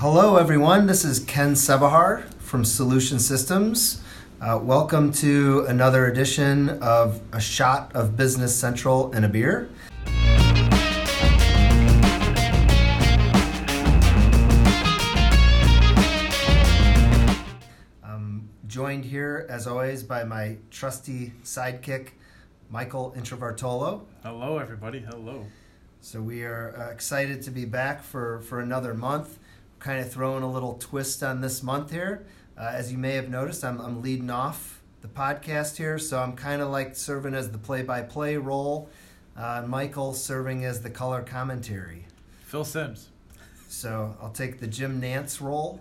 Hello, everyone. This is Ken Sebahar from Solution Systems. Uh, welcome to another edition of A Shot of Business Central and a Beer. I'm joined here, as always, by my trusty sidekick, Michael Introvertolo. Hello, everybody. Hello. So we are uh, excited to be back for, for another month. Kind of throwing a little twist on this month here. Uh, as you may have noticed, I'm, I'm leading off the podcast here, so I'm kind of like serving as the play-by-play role. Uh, Michael serving as the color commentary. Phil Simms. So I'll take the Jim Nantz role,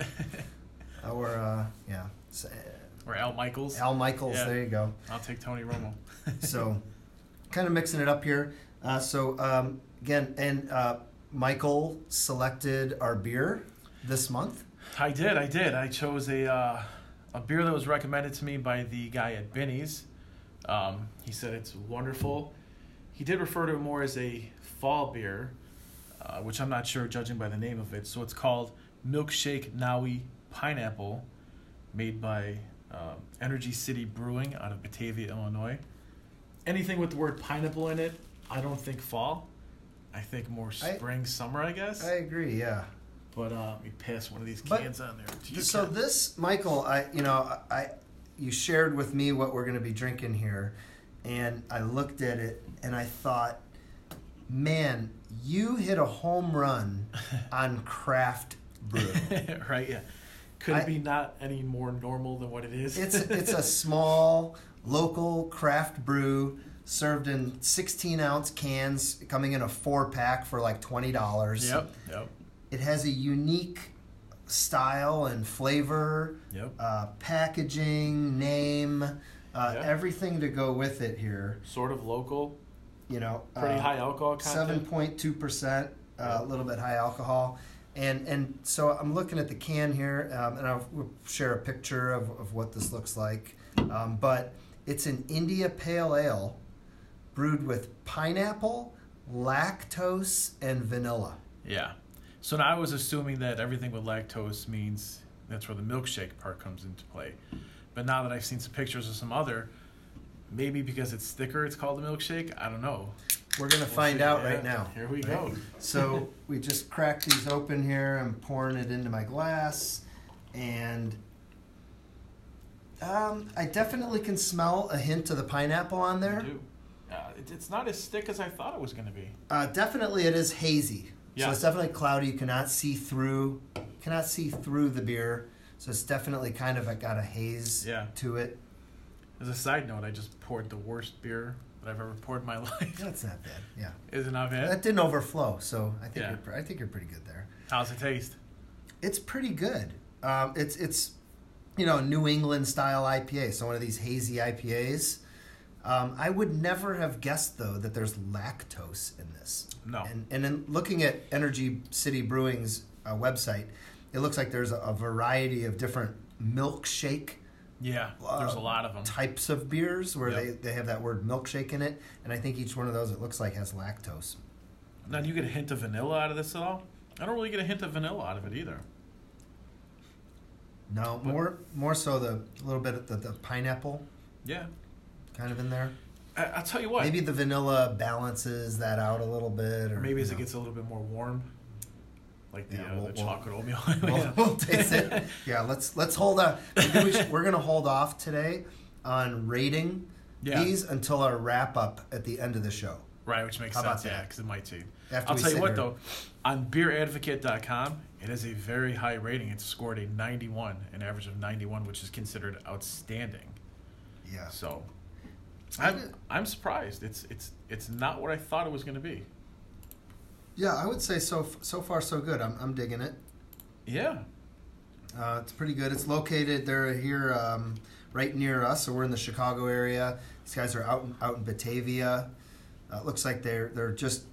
or uh, yeah, s- Or Al Michaels. Al Michaels. Yeah. There you go. I'll take Tony Romo. so kind of mixing it up here. Uh, so um, again, and uh, Michael selected our beer this month. I did. I did. I chose a uh, a beer that was recommended to me by the guy at Binny's. Um, he said it's wonderful. He did refer to it more as a fall beer, uh, which I'm not sure judging by the name of it. So it's called Milkshake Maui Pineapple, made by um, Energy City Brewing out of Batavia, Illinois. Anything with the word pineapple in it, I don't think fall. I think more I- spring, summer, I guess. I agree. Yeah. But uh, let me pass one of these But- cans on there. to you, so this, Michael, I you know I you shared with me what we're going to be drinking here, and I looked at it and I thought, man, you hit a home run on craft brew. right? Yeah. Could I- it be not any more normal than what it is? It's it's a small local craft brew served in 16 ounce cans, coming in a four pack for like twenty dollars. Yep. Yep. It has a unique style and flavor, Yep. uh, packaging, name, uh, Yeah. everything to go with it here. Sort of local. You know, Pretty uh, high alcohol Seven point two percent, a little bit high alcohol, and and so I'm looking at the can here, um, and I'll we'll share a picture of, of what this looks like. Um, but it's an India Pale Ale, brewed with pineapple, lactose, and vanilla. Yeah. So now I was assuming that everything with lactose means that's where the milkshake part comes into play. But now that I've seen some pictures of some other, maybe because it's thicker, it's called a milkshake. I don't know. We're gonna We'll find out right now. Here we right? go. So we just cracked these open here. I'm pouring it into my glass, and um, I definitely can smell a hint of the pineapple on there. Uh, it's not as thick as I thought it was going to be. Uh, definitely, it is hazy. Yeah. So it's definitely cloudy. You cannot see through. Cannot see through the beer. So it's definitely kind of got a haze Yeah. to it. As a side note, I just poured the worst beer that I've ever poured in my life. That's not bad. Yeah, Is it not bad? that didn't overflow. So I think Yeah. you're, I think you're pretty good there. How's it taste? It's pretty good. Um, it's it's you know New England style IPA, so one of these hazy IPAs. Um, I would never have guessed though that there's lactose in this. No. And and in looking at Energy City Brewing's uh, website, it looks like there's a, a variety of different milkshake Yeah, Uh, there's a lot of them. types of beers where Yep. they, they have that word milkshake in it, and I think each one of those it looks like has lactose. Now, do you get a hint of vanilla out of this at all? I don't really get a hint of vanilla out of it either. No, But- more more so the little bit of the, the pineapple Yeah, kind of in there. I, I'll tell you what. Maybe the vanilla balances that out a little bit, or or maybe as you it gets a little bit more warm, like the, Yeah, uh, we'll- the we'll- chocolate oatmeal. we'll, Yeah. we'll taste it. Yeah, let's let's hold on. We we're gonna hold off today on rating Yeah. these until our wrap up at the end of the show. Right, which makes How about sense. Yeah, because it might too. After I'll tell you what here. though, on BeerAdvocate.com, it has a very high rating. It's scored a 91, an average of 91, which is considered outstanding. Yeah. So, I'm I'm surprised. It's it's it's not what I thought it was going to be. Yeah, I would say so so far so good. I'm I'm digging it. Yeah. Uh, it's pretty good. It's located. They're here um, right near us, so we're in the Chicago area. These guys are out in, out in Batavia. Uh, it looks like they're they're just.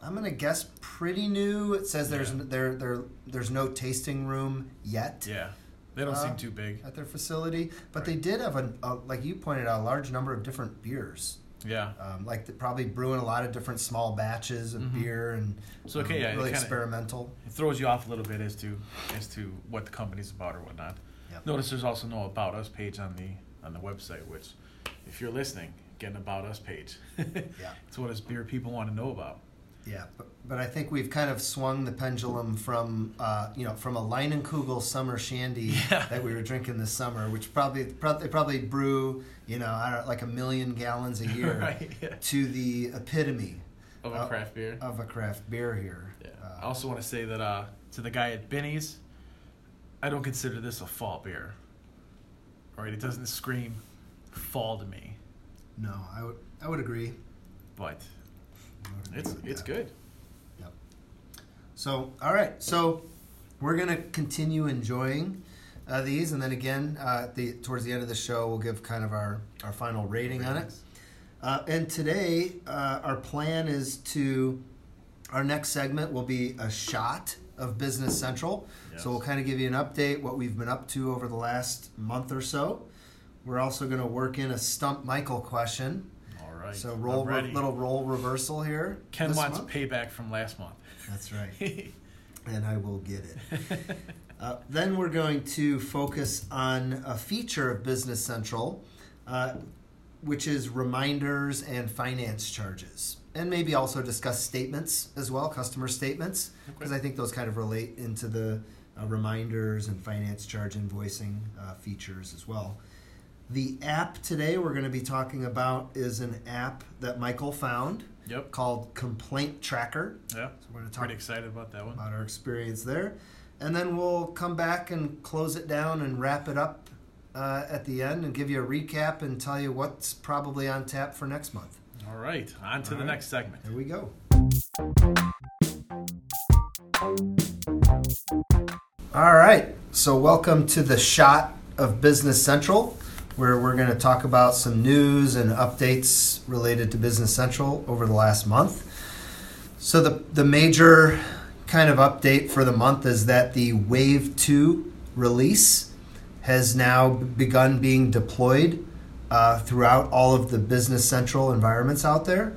I'm gonna guess pretty new. It says there's there there there's no tasting room yet Yeah. They don't Uh, seem too big. at their facility, but Right. they did have a, a like you pointed out a large number of different beers. Yeah. Um, like the, probably brewing a lot of different small batches of Mhm. beer and So okay, um, yeah, really experimental. It throws you off a little bit as to as to what the company's about or whatnot. Yep. Notice there's also no about us page on the on the website, which if you're listening, get an about us page. Yeah. It's what us beer people want to know about. Yeah, but, but I think we've kind of swung the pendulum from uh, you know from a Leinenkugel summer shandy Yeah. that we were drinking this summer, which probably, probably they probably brew you know I don't know, like a million gallons a year, right. Yeah. to the epitome Of a craft beer. of a craft beer here. Yeah. Uh, I also want to say that uh, to the guy at Binny's, I don't consider this a fall beer. Right? It doesn't scream fall to me, no, I would I would agree. but I would agree it's it's that. good. Yep. So, all right. So, we're going to continue enjoying uh, these, and then again, uh, the towards the end of the show, we'll give kind of our our final rating on it. Uh, and today, uh, our plan is to our next segment will be a shot of Business Central. Yes. So we'll kind of give you an update what we've been up to over the last month or so. We're also going to work in a stump Michael question. Right. So role re- little role reversal here. Ken wants month. payback from last month. That's right. and I will get it. Uh, then we're going to focus on a feature of Business Central, uh, which is reminders and finance charges. And maybe also discuss statements as well, customer statements, because I think those kind of relate into the uh, reminders and finance charge invoicing uh, features as well. The app today we're going to be talking about is an app that Michael found yep. called Complaint Tracker. Yeah. So we're going to talk Pretty excited about that one. about our experience there. And then we'll come back and close it down and wrap it up uh, at the end and give you a recap and tell you what's probably on tap for next month. All right. On to All the right. next segment. There we go. All right. So, welcome to the shot of Business Central, where we're going to talk about some news and updates related to Business Central over the last month. So, the, the major kind of update for the month is that the Wave 2 release has now begun being deployed uh, throughout all of the Business Central environments out there.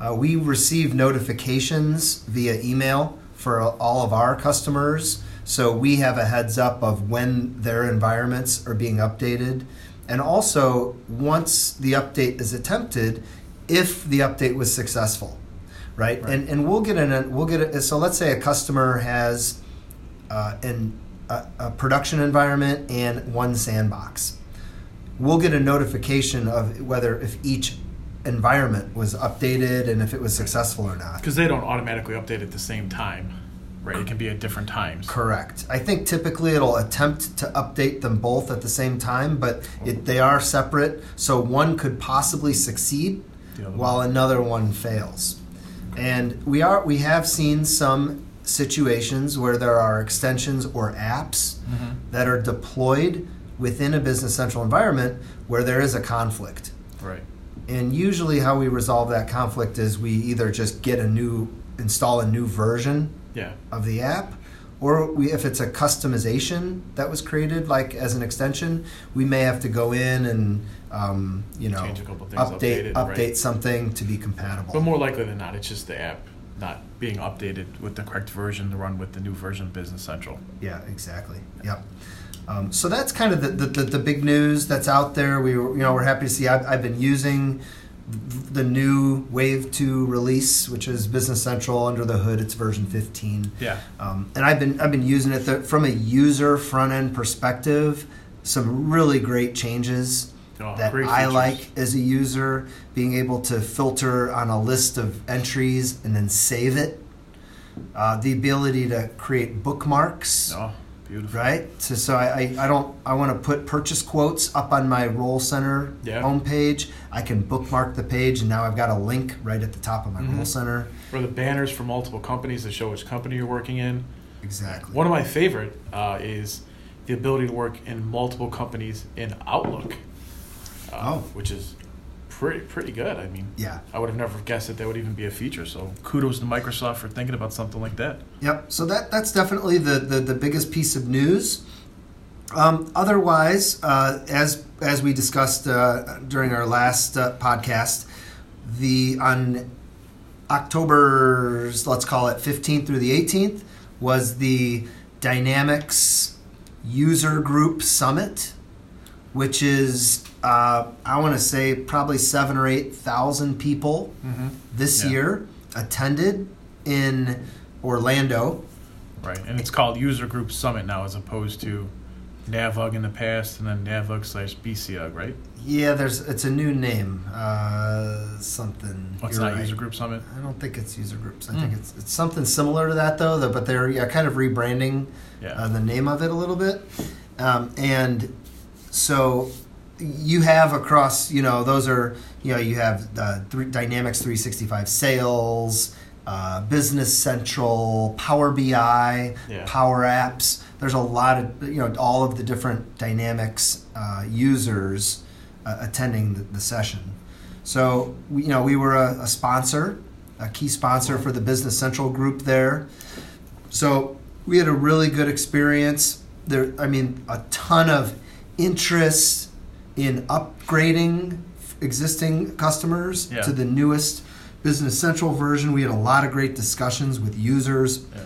Uh, we receive notifications via email for all of our customers, so we have a heads up of when their environments are being updated. And also, once the update is attempted, if the update was successful, right? Right. And and we'll get an we'll get a, so let's say a customer has uh, an a, a production environment and one sandbox. We'll get a notification of whether if each environment was updated and if it was successful or not. Because they don't automatically update at the same time, right? It can be at different times. Correct. I think typically it'll attempt to update them both at the same time, but it, they are separate. So one could possibly succeed while another one fails. And we are we have seen some situations where there are extensions or apps Mhm. that are deployed within a business central environment where there is a conflict. Right. And usually how we resolve that conflict is we either just get a new install a new version Yeah. of the app or we, if it's a customization that was created like as an extension we may have to go in and um, you know Change a couple things, update update it, update right. something to be compatible But more likely than not, it's just the app not being updated with the correct version to run with the new version of Business Central. yeah exactly yep um, so that's kind of the, the, the, the big news that's out there we were, you know we're happy to see I've, I've been using the new wave 2 release which is business central under the hood it's version 15 Yeah. Um, and I've been I've been using it the, from a user front end perspective. Some really great changes Oh, that great I like as a user. Being able to filter on a list of entries and then save it. Uh, the ability to create bookmarks, Oh, beautiful. right? So, so I, I, don't I want to put purchase quotes up on my Role Center Yeah. homepage. I can bookmark the page, and now I've got a link right at the top of my Mhm. Role Center. Or the banners for multiple companies that show which company you're working in. Exactly. One of my favorite uh, is the ability to work in multiple companies in Outlook. Uh, Oh. Which is pretty pretty good. I mean, Yeah. I would have never guessed that that would even be a feature. So kudos to Microsoft for thinking about something like that. Yep. So that that's definitely the the, the biggest piece of news. Um, otherwise, uh, as as we discussed uh, during our last uh, podcast, the on October's let's call it 15th through the 18th was the Dynamics User Group Summit, which is uh, I want to say probably seven or eight thousand people Mm-hmm. this Yeah. year attended in Orlando. Right, and it's called User Group Summit now, as opposed to NAVUG in the past, and then NAVUG slash BCUG, right? Yeah, there's it's a new name, uh, something. What's you're not right. User Group Summit? I don't think it's user groups. I Hmm. think it's it's something similar to that though. But they're yeah, kind of rebranding Yeah. uh, the name of it a little bit, um, and so you have across you know those are you know you have uh, three, Dynamics 365 Sales, uh, Business Central, Power BI, Yeah. Power Apps. There's a lot of you know all of the different Dynamics uh, users uh, attending the, the session. So we, you know we were a, a sponsor, a key sponsor for the Business Central group there. So we had a really good experience. There, I mean, a ton of interest in upgrading existing customers Yeah. to the newest Business Central version. We had a lot of great discussions with users Yeah.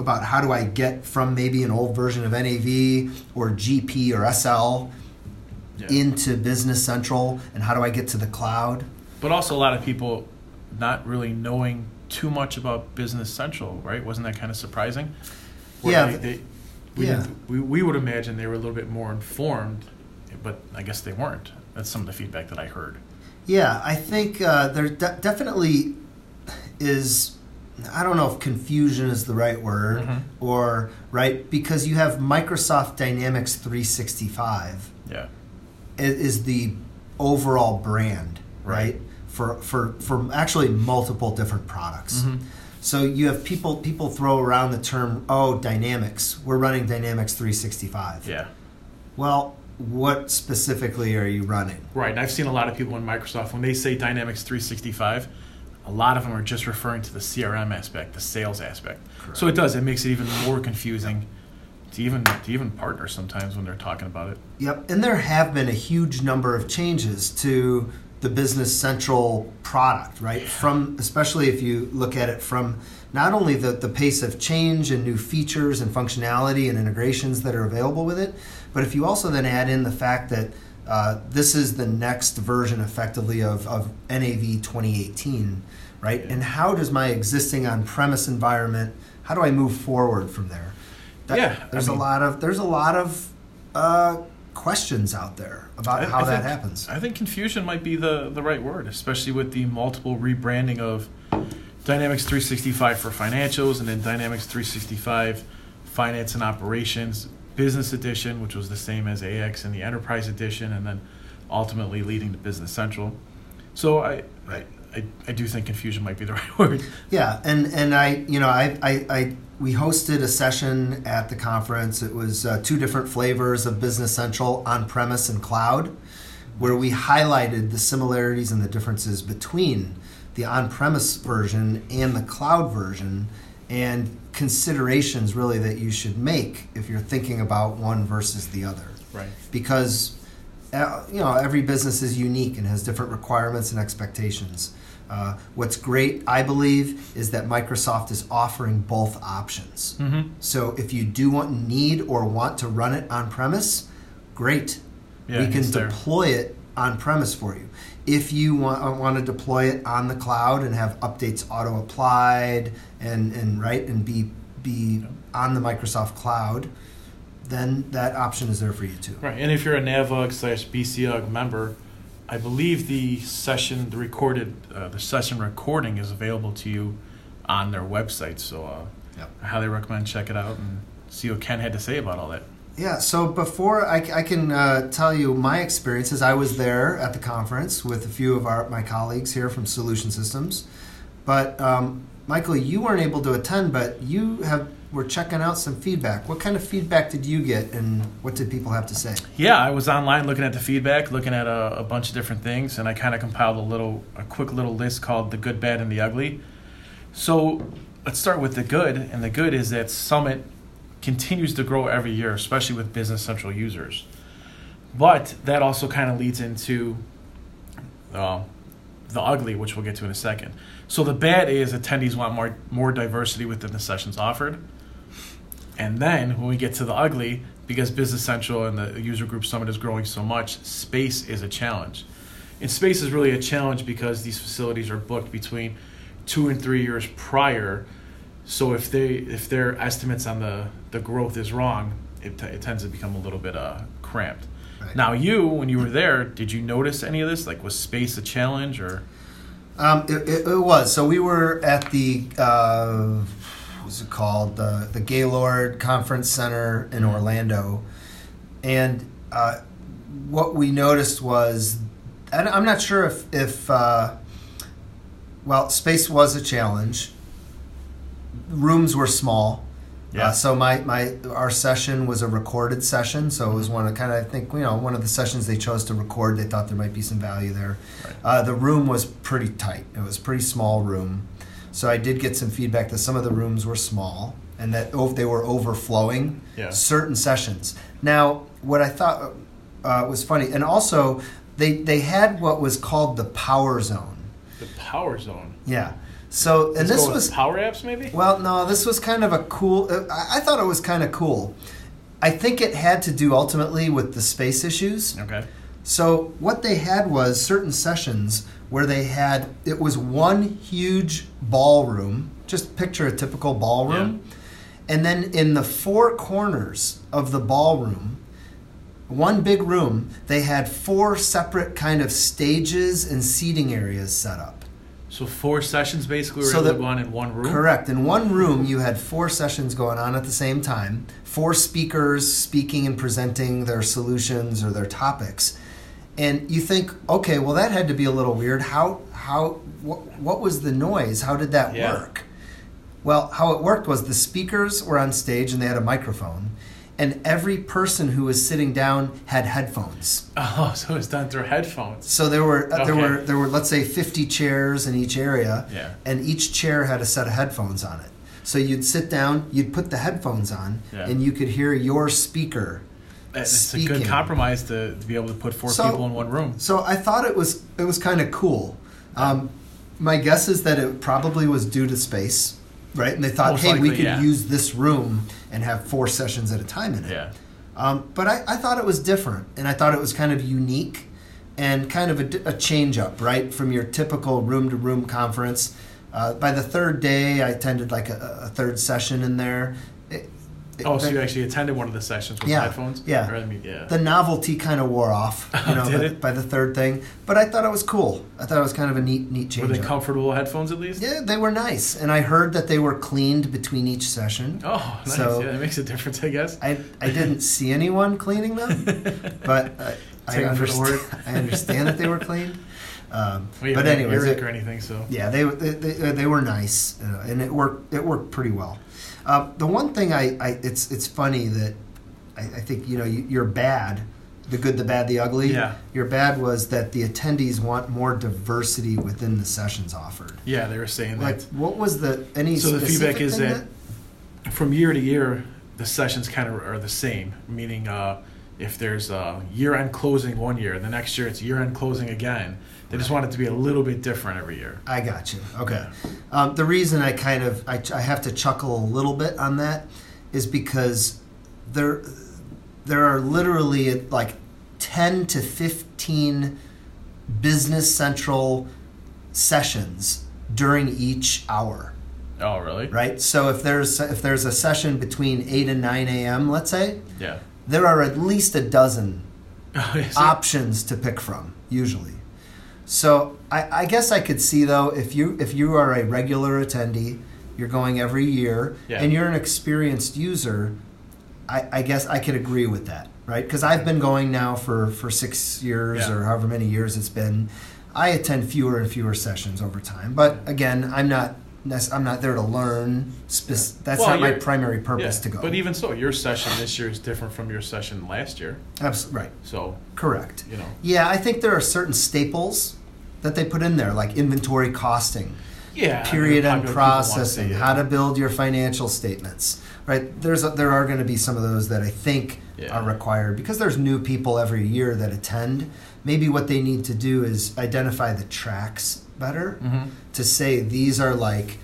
about how do I get from maybe an old version of NAV or GP or SL Yeah. into Business Central, and how do I get to the cloud? But also a lot of people not really knowing too much about Business Central, right? Wasn't that kind of surprising? Where Yeah, They, they, we, yeah. we, we would imagine they were a little bit more informed, but I guess they weren't. That's some of the feedback that I heard. Yeah, I think uh, there de- definitely is. I don't know if confusion is the right word Mhm. or right because you have Microsoft Dynamics 365 Yeah. is the overall brand, right? Right. For for for actually multiple different products. Mhm. So you have people people throw around the term oh Dynamics. We're running Dynamics 365. Yeah. Well, what specifically are you running? Right. And I've seen a lot of people in Microsoft, when they say Dynamics 365, a lot of them are just referring to the CRM aspect, the sales aspect. Correct. So it does. It makes it even more confusing to even to even partners sometimes when they're talking about it. Yep, and there have been a huge number of changes to the Business Central product, right? From especially if you look at it from not only the, the pace of change and new features and functionality and integrations that are available with it, but if you also then add in the fact that uh, this is the next version effectively of, of NAV 2018, right? Yeah. And how does my existing on-premise environment, how do I move forward from there? That- Yeah, I there's mean- a lot of there's a lot of uh, questions out there about I- how I that think- happens. I think confusion might be the, the right word, especially with the multiple rebranding of Dynamics 365 for financials and then Dynamics 365 finance and operations business edition, which was the same as AX and the enterprise edition, and then ultimately leading to Business Central. So I, Right. I, I do think confusion might be the right word. Yeah, and and I, you know, I, I, I we hosted a session at the conference. It was uh, two different flavors of Business Central on premise and cloud, where we highlighted the similarities and the differences between the on premise version and the cloud version, and considerations really that you should make if you're thinking about one versus the other. Right. because uh, you know every business is unique and has different requirements and expectations. Uh, what's great, I believe, is that Microsoft is offering both options. Mm-hmm. So if you do want, need, or want to run it on premise, great. Yeah, we can deploy it on premise for you. If you want, uh, want to deploy it on the cloud and have updates auto applied and, and right and be be on the Microsoft cloud, then that option is there for you too. Right, and if you're a NAVUG slash BCUG member, I believe the session, the recorded, uh, the session recording is available to you on their website. So uh, Yep. I highly recommend check it out and see what Ken had to say about all that. Yeah, so before I, I can uh, tell you my experiences, I was there at the conference with a few of our my colleagues here from Solution Systems. But um, Michael, you weren't able to attend, but you have were checking out some feedback. What kind of feedback did you get, and what did people have to say? Yeah, I was online looking at the feedback, looking at a, a bunch of different things, and I kind of compiled a little, a quick little list called "The Good, Bad, and the Ugly." So let's start with the good, and the good is that Summit continues to grow every year, especially with Business Central users. But that also kind of leads into uh, the ugly, which we'll get to in a second. So the bad is attendees want more more diversity within the sessions offered. And then when we get to the ugly, because Business Central and the user group summit is growing so much, space is a challenge. And space is really a challenge because these facilities are booked between two and three years prior. So if they if their estimates on the, the growth is wrong, it, t- it tends to become a little bit uh, cramped. Right. Now you, when you were there, did you notice any of this? Like was space a challenge or? Um, it, it, it was. So we were at the uh, what's it called? The the Gaylord Conference Center in Orlando, and uh, what we noticed was, and I'm not sure if if uh, well, space was a challenge. Rooms were small. Yeah. Uh, so my, my our session was a recorded session, so it was one of kind of I think you know one of the sessions they chose to record. They thought there might be some value there. Right. Uh, the room was pretty tight. It was a pretty small room, so I did get some feedback that some of the rooms were small and that oh, they were overflowing Yeah. certain sessions. Now, what I thought uh, was funny, and also they they had what was called the power zone. The power zone. Yeah. So and Let's this was power apps maybe. well, no, this was kind of a cool. uh, I, I thought it was kind of cool. I think it had to do ultimately with the space issues. Okay. So what they had was certain sessions where they had it was one huge ballroom. Just picture a typical ballroom, and then in the four corners of the ballroom, one big room, they had four separate kind of stages and seating areas set up. So four sessions basically were So that- on in one room. Correct. In one room, you had four sessions going on at the same time, four speakers speaking and presenting their solutions or their topics. And you think, okay, well, that had to be a little weird. How, how, what, what was the noise? How did that Yeah. work? Well, how it worked was the speakers were on stage and they had a microphone, and every person who was sitting down had headphones. Oh, so it was done through headphones. So there were uh, there were there were let's say 50 chairs in each area Yeah. and each chair had a set of headphones on it. So you'd sit down, you'd put the headphones on Yeah. and you could hear your speaker. It's a good compromise to, to be able to put four So- people in one room. So I thought it was it was kind of cool. Um, my guess is that it probably was due to space, right? And they thought, Most hey, we could yeah. use this room and have four sessions at a time in it. Yeah. Um, but I, I thought it was different, and I thought it was kind of unique and kind of a, a change up, right, from your typical room to room conference. Uh, by the third day, I attended like a, a third session in there. Oh, so you actually attended one of the sessions with Yeah, headphones? yeah. Or, I mean, yeah. the novelty kind of wore off, you know, by, by the third thing. But I thought it was cool. I thought it was kind of a neat, neat change. Were they up. comfortable headphones at least? yeah, they were nice, and I heard that they were cleaned between each session. Oh, nice. So- yeah, that makes a difference, I guess. I, I didn't see anyone cleaning them, but I, I, Take 'em for the understand. I understand that they were cleaned. Um, Well, you but haven't anyways, it- or anything, so. yeah, they, they, they, they were nice, uh, and it worked. It worked pretty well. Uh, the one thing I, I it's it's funny that I, I think you know you, you're bad, the good, the bad, the ugly. Yeah. Your bad was that the attendees want more diversity within the sessions offered. Yeah, they were saying Like, that. what was the any? So the feedback is thing that from year to year, the sessions kind of are the same. Meaning, uh, if there's a year-end closing one year, the next year it's year-end closing again. They just want it to be a little bit different every year. I got you. Okay. Um, the reason I kind of I, I have to chuckle a little bit on that is because there there are literally like ten to fifteen business central sessions during each hour, Oh, really? right? So if there's if there's a session between eight and nine a.m., let's say, Yeah. there are at least a dozen options to pick from usually so I, I guess i could see though if you if you are a regular attendee you're going every year Yeah. and you're an experienced user i, I guess i could agree with that right because i've been going now for for six years Yeah. or however many years it's been i attend fewer and fewer sessions over time but again i'm not i'm not there to learn spec- that's Well, not my primary Yeah. purpose to go But even so, your session this year is different from your session last year. Abs- right So, correct you know. Yeah, I think there are certain staples that they put in there, like inventory costing, Yeah. period I end mean, popular people wanna processing, how to build your financial statements. Right? There's a, there are going to be some of those that I think Yeah. are required because there's new people every year that attend. Maybe what they need to do is identify the tracks better Mm-hmm. to say these are like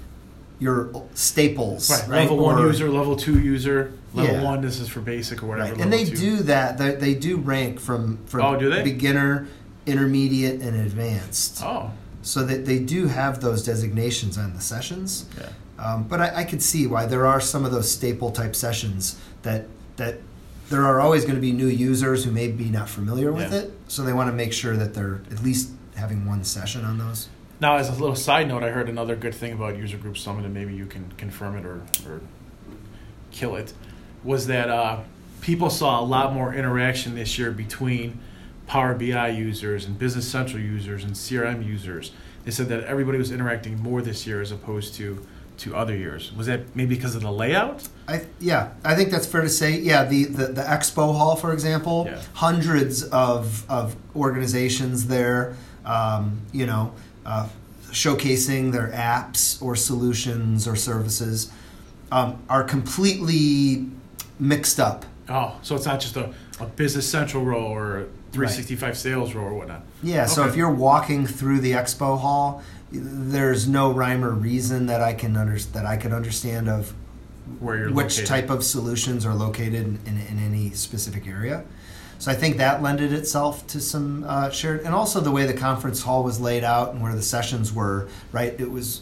your staples, Right. right? Level one Or- user, level two user. Level Yeah. one, this is for basic or whatever. Right. And they two. do that. They, they do rank from from Oh, do they? beginner, intermediate, and advanced. Oh, So that they do have those designations on the sessions. yeah. Um, but I, I could see why there are some of those staple type sessions that that there are always going to be new users who may be not familiar with Yeah. it. So they want to make sure that they're at least having one session on those. Now, as a little side note, I heard another good thing about User Group Summit, and maybe you can confirm it or, or kill it, was that uh, people saw a lot more interaction this year between Power BI users and Business Central users and CRM users. They said that everybody was interacting more this year as opposed to to other years. Was that maybe because of the layout? I yeah, I think that's fair to say. Yeah, the the, the expo hall, for example, Yeah. hundreds of of organizations there. Um, you know, uh, showcasing their apps or solutions or services um, are completely mixed up. Oh, so it's not just a, a Business Central role or a 365 sales role or whatnot. Yeah, so if you're walking through the expo hall, there's no rhyme or reason that I can under, that I could understand of Where you're which located. type of solutions are located in, in, in any specific area. So I think that lended itself to some uh, shared, and also the way the conference hall was laid out and where the sessions were. Right, it was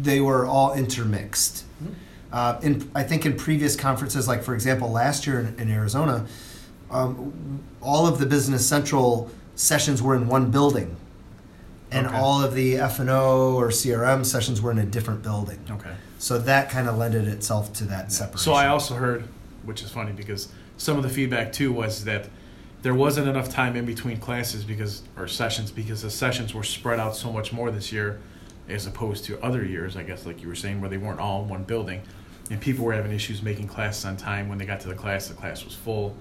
they were all intermixed. Mhm. Uh, in I think in previous conferences, like for example last year in, in Arizona, um, all of the Business Central sessions were in one building, and Okay. all of the F and O or CRM sessions were in a different building. Okay. So that kind of lended itself to that separation. So I also heard, which is funny because some of the feedback too was that there wasn't enough time in between classes because or sessions because the sessions were spread out so much more this year as opposed to other years, I guess like you were saying where they weren't all in one building. And people were having issues making classes on time. When they got to the class, the class was full.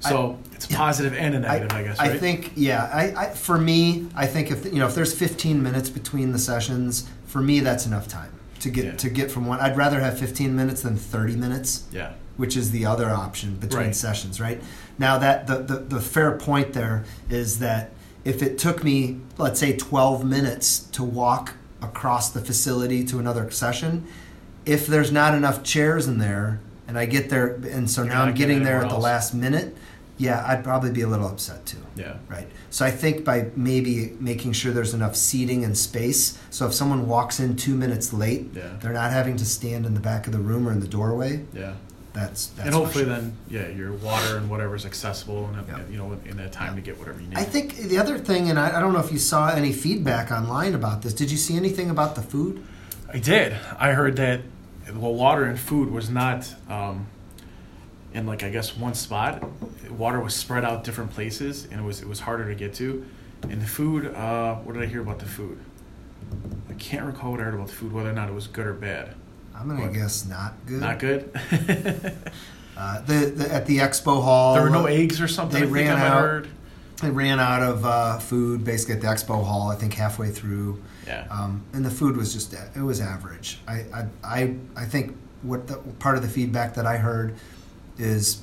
So it's positive and a negative, I, guess, I think, yeah. I, I for me, I think if you know if there's 15 minutes between the sessions, for me that's enough time to get Yeah. to get from one. I'd rather have 15 minutes than 30 minutes, yeah. which is the other option between Right. sessions, right? Now that the, the the fair point there is that if it took me, let's say, 12 minutes to walk across the facility to another session, if there's not enough chairs in there, and I get there, and so You're now I'm getting there at anywhere the last minute, yeah, I'd probably be a little upset too. Yeah. Right. So I think by maybe making sure there's enough seating and space, so if someone walks in two minutes late, Yeah. they're not having to stand in the back of the room or in the doorway. Yeah. That's that's. and hopefully sure. then, yeah, your water and whatever is accessible and, Yeah. you know, in that time to get whatever you need. I think the other thing, and I, I don't know if you saw any feedback online about this. Did you see anything about the food? I did. I heard that well, water and food was not um, in like I guess one spot. Water was spread out different places, and it was it was harder to get to. And the food, uh, what did I hear about the food? I can't recall what I heard about the food, whether or not it was good or bad. I'm gonna What? guess not good. Not good. Uh, the, the at the expo hall, there were no uh, eggs or something. they I think I ran out. heard. They ran out of uh, food basically at the expo hall. I think halfway through. Yeah. um, and the food was just it was average. I I I, I think what the, part of the feedback that I heard is,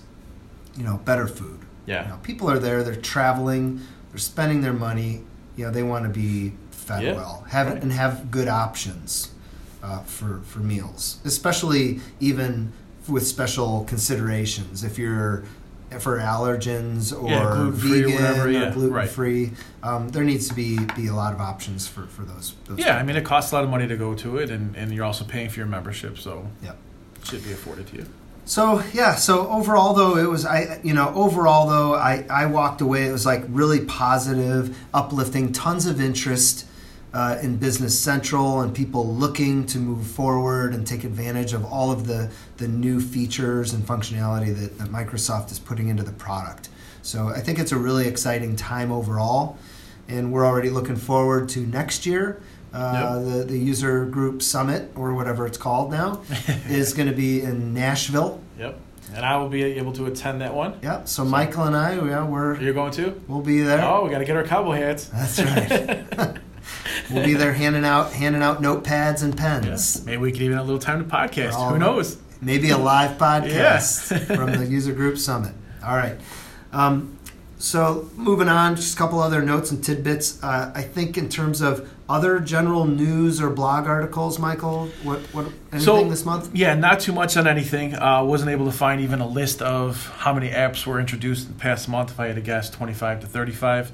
you know, better food. Yeah. You know, people are there. They're traveling. They're spending their money. You know, they want to be fed Yeah, well, have right. and have good options uh, for for meals, especially even with special considerations. If you're for allergens or Yeah, vegan whatever, or yeah, gluten right. free, um, there needs to be be a lot of options for for those. those Yeah, I mean it costs a lot of money to go to it, and, and you're also paying for your membership, so Yep. it should be afforded to you. So yeah, so overall though it was I you know overall though I I walked away it was like really positive, uplifting, tons of interest uh, in Business Central and people looking to move forward and take advantage of all of the the new features and functionality that, that Microsoft is putting into the product. So I think it's a really exciting time overall, and we're already looking forward to next year. Uh, the the user group summit or whatever it's called now is going to be in Nashville. Yep. And I will be able to attend that one. Yeah, so Michael and I, yeah, we're You're going to? we'll be there. Oh, we got to get our cowboy hats. That's right. we'll be there handing out handing out notepads and pens. Yes. Maybe we could even have a little time to podcast. All Who knows? Maybe a live podcast Yeah. from the user group summit. All right. Um, So moving on, just a couple other notes and tidbits. Uh, I think in terms of other general news or blog articles, Michael, what what anything So- this month? Yeah, not too much on anything. Uh, wasn't able to find even a list of how many apps were introduced in the past month. If I had to guess, 25 to 35.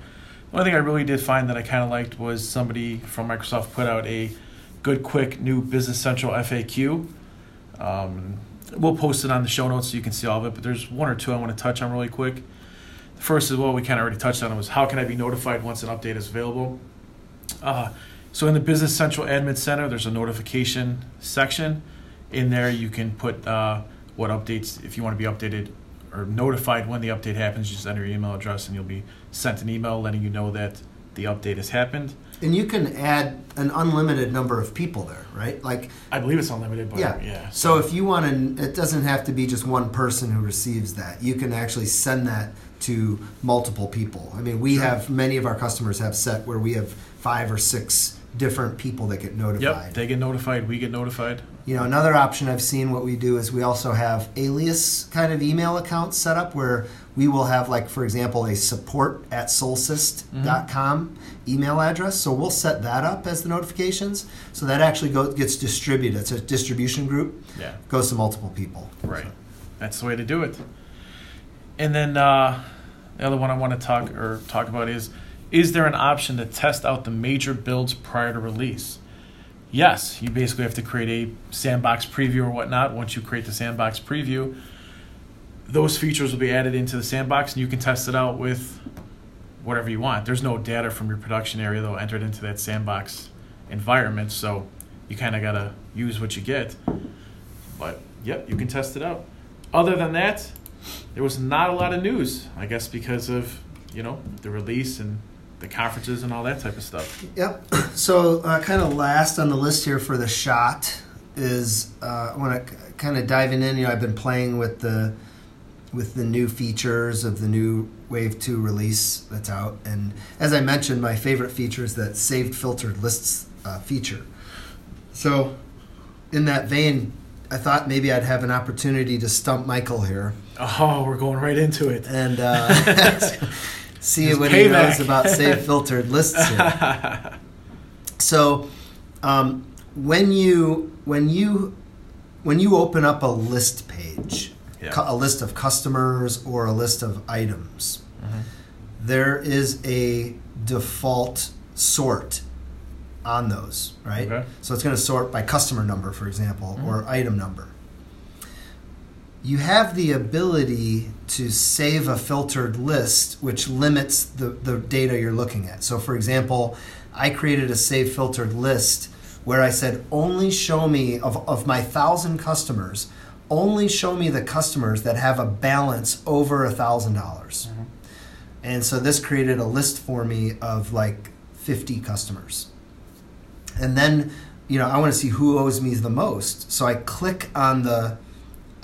Only thing I really did find that I kind of liked was somebody from Microsoft put out a good, quick new Business Central FAQ. Um, we'll post it on the show notes so you can see all of it, but there's one or two I want to touch on really quick. The first is what we kind of already touched on. Was how can I be notified once an update is available? Uh, so in the Business Central Admin Center, there's a notification section. In there, you can put uh, what updates, if you want to be updated or notified when the update happens, you just enter your email address and you'll be sent an email letting you know that the update has happened. And you can add an unlimited number of people there, right? Like I believe it's unlimited, but Yeah. yeah. So if you want to, it doesn't have to be just one person who receives that. You can actually send that to multiple people. I mean, we Sure. have many of our customers have set where we have five or six different people that get notified. Yep, they get notified, we get notified. You know, another option I've seen what we do is we also have alias kind of email accounts set up where we will have, like, for example, a support at solsyst.com email address. So we'll set that up as the notifications. So that actually goes, gets distributed. It's a distribution group, Yeah. goes to multiple people. Right. That's the way to do it. And then uh, the other one I want to talk or talk about is: Is there an option to test out the major builds prior to release? Yes, you basically have to create a sandbox preview or whatnot. Once you create the sandbox preview, those features will be added into the sandbox, and you can test it out with whatever you want. There's no data from your production area though entered into that sandbox environment, so you kind of gotta use what you get. But yep, you can test it out. Other than that, there was not a lot of news. I guess because of you know the release and the conferences and all that type of stuff. Yep. So, uh, kind of last on the list here for the shot is uh, I want to kind of diving in. You know, I've been playing with the with the new features of the new Wave Two release that's out, and as I mentioned, my favorite feature is that saved filtered lists uh, feature. So, in that vein, I thought maybe I'd have an opportunity to stump Michael here Oh, we're going right into it. and uh, see what he knows about saved filtered lists here. So, um, when you when you when you open up a list page, Yeah. cu- a list of customers or a list of items, Mhm. there is a default sort on those, right? Okay. So it's going to sort by customer number, for example, Mhm. or item number. You have the ability to save a filtered list, which limits the, the data you're looking at. So, for example, I created a save filtered list where I said, only show me, of, of my thousand customers, only show me the customers that have a balance over a thousand dollars. Mhm. And so this created a list for me of like 50 customers. And then, you know, I want to see who owes me the most. So I click on the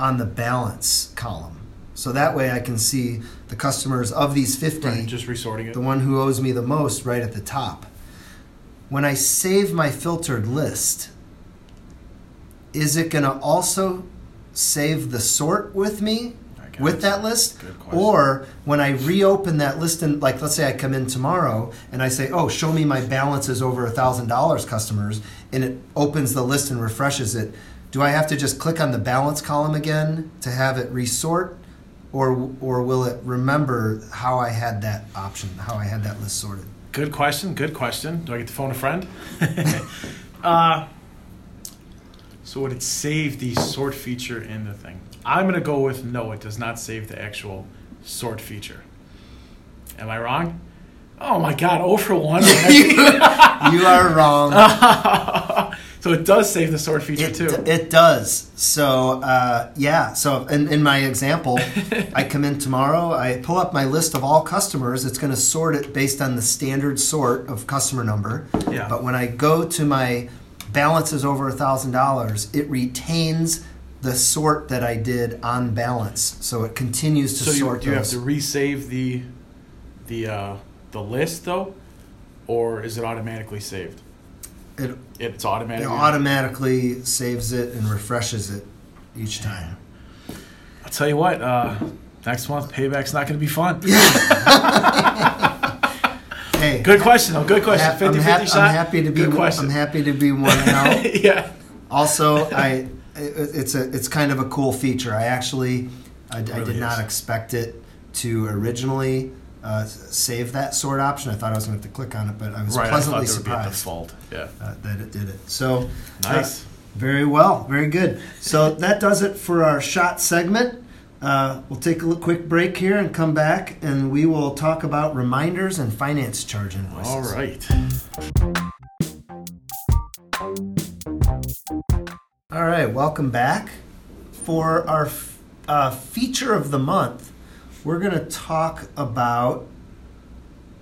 on the balance column. So that way I can see the customers of these 50, Right, just resorting it. the one who owes me the most right at the top. When I save my filtered list, is it going to also save the sort with me with that list? Or when I reopen that list and like let's say I come in tomorrow and I say, "Oh, show me my balances over a thousand dollars, customers," and it opens the list and refreshes it. Do I have to just click on the balance column again to have it resort, or or will it remember how I had that option, how I had that list sorted? Good question. Good question. Do I get to phone a friend? uh, so would it save the sort feature in the thing? I'm gonna go with no. It does not save the actual sort feature. Am I wrong? Oh my God! Oh for one. you are wrong. so it does save the sort feature It, too. it does. So uh, yeah. So in, in my example, I come in tomorrow. I pull up my list of all customers. It's going to sort it based on the standard sort of customer number. Yeah. But when I go to my balances over a thousand dollars, it retains the sort that I did on balance. So it continues to so you, sort do you have to resave the the uh, the list though, or is it automatically saved? It, It's automatic. it automatically saves it and refreshes it each time. I'll tell you what, uh, Next month, payback's not going to be fun. Hey, Good question, though. Good question. hap- 50 I'm, 50 shot. I'm happy to be. Good question. I'm happy to be one out. yeah. Also, I it- it's a it's kind of a cool feature. I actually I, I really did not expect it to originally uh, save that sort option. I thought I was going to have to click on it, but I was Right. Pleasantly thought there would be a surprised default. Yeah. uh, that it did it. So uh, Nice. very well, very good. So that does it for our shot segment. Uh, we'll take a quick break here and come back, and we will talk about reminders and finance charge invoices. All right. All right, welcome back. For our f- uh, feature of the month, we're going to talk about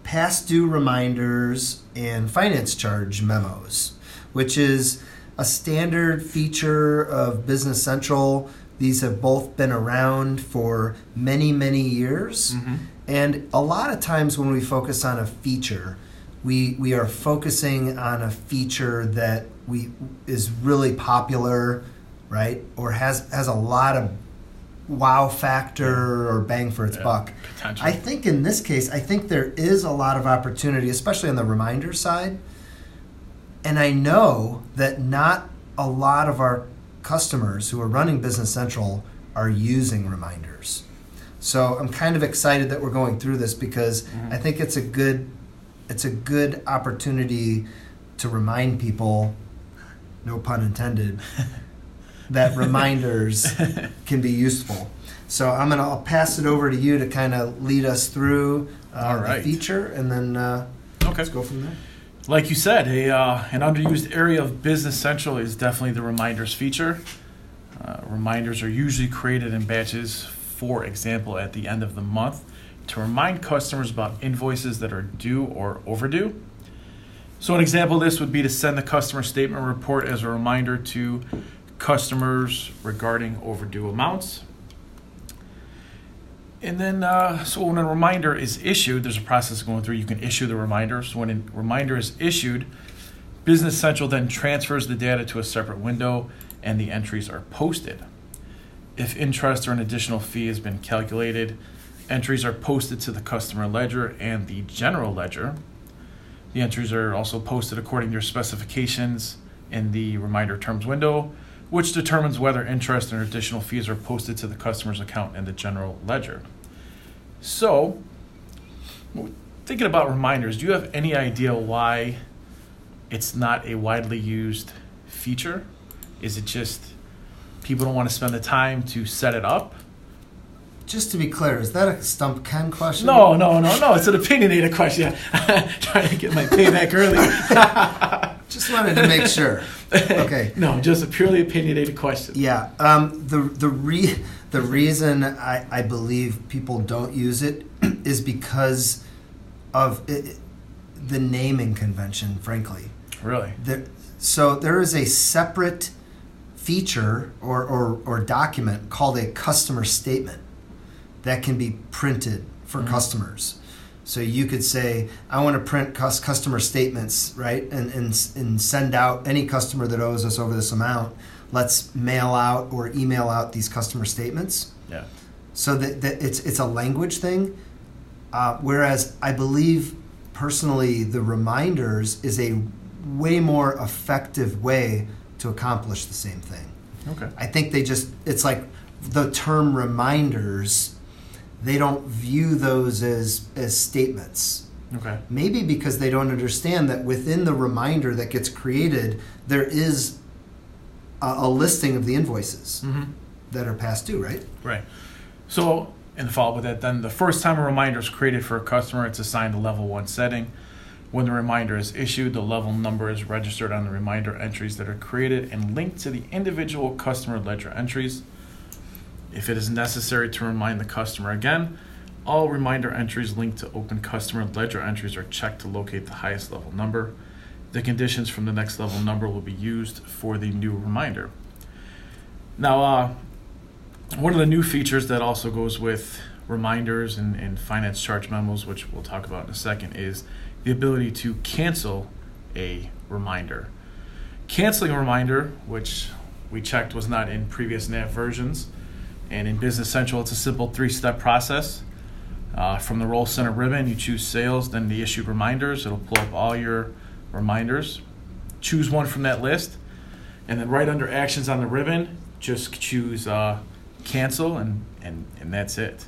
past due reminders and finance charge memos, which is a standard feature of Business Central. These have both been around for many, many years. Mm-hmm. And a lot of times when we focus on a feature, we we are focusing on a feature that we is really popular, right? Or has has a lot of wow factor or bang for its Yeah, buck. Potential. I think in this case, I think there is a lot of opportunity, especially on the reminder side. And I know that not a lot of our customers who are running Business Central are using reminders. So I'm kind of excited that we're going through this because Mhm. I think it's a good it's a good opportunity to remind people, no pun intended, that reminders can be useful. So I'm gonna I'll pass it over to you to kind of lead us through uh, All right. the feature, and then uh, okay. let's go from there. Like you said, a uh, an underused area of Business Central is definitely the reminders feature. Uh, reminders are usually created in batches, for example, at the end of the month, to remind customers about invoices that are due or overdue. So, an example of this would be to send the customer statement report as a reminder to customers regarding overdue amounts. And then, uh, so when a reminder is issued, there's a process going through. You can issue the reminder. So when a reminder is issued, Business Central then transfers the data to a separate window and the entries are posted. If interest or an additional fee has been calculated, entries are posted to the customer ledger and the general ledger. The entries are also posted according to your specifications in the reminder terms window, which determines whether interest and additional fees are posted to the customer's account in the general ledger. So, thinking about reminders, do you have any idea why it's not a widely used feature? Is it just people don't want to spend the time to set it up? Just to be clear, is that a stump Ken question? No, no, no, no. It's an opinionated question. Trying to get my payback early. Just wanted to make sure. Okay. no, just a purely opinionated question. Yeah. Um, the the re the reason I, I believe people don't use it is because of it, the naming convention. Frankly, Really? there, so there is a separate feature or, or, or document called a customer statement that can be printed for Mhm. customers. So you could say, I want to print customer statements, right? And, and, and send out any customer that owes us over this amount. Let's mail out or email out these customer statements. Yeah. So that, that it's, it's a language thing. Uh, whereas I believe personally, the reminders is a way more effective way to accomplish the same thing. Okay. I think they just, it's like the term reminders, they don't view those as, as statements. Okay. Maybe because they don't understand that within the reminder that gets created, there is a, a listing of the invoices Mm-hmm. that are past due, right? Right. So, in the follow up with that, then the first time a reminder is created for a customer, it's assigned a level one setting. When the reminder is issued, the level number is registered on the reminder entries that are created and linked to the individual customer ledger entries. If it is necessary to remind the customer again, all reminder entries linked to open customer ledger entries are checked to locate the highest level number. The conditions from the next level number will be used for the new reminder. Now, uh, one of the new features that also goes with reminders and, and finance charge memos, which we'll talk about in a second, is the ability to cancel a reminder. Canceling a reminder, which we checked was not in previous NAV versions, And in Business Central, it's a simple three step process. Uh, from the Role Center ribbon, you choose sales, then the issued reminders. It'll pull up all your reminders. Choose one from that list, and then right under actions on the ribbon, just choose uh, cancel, and, and, and that's it.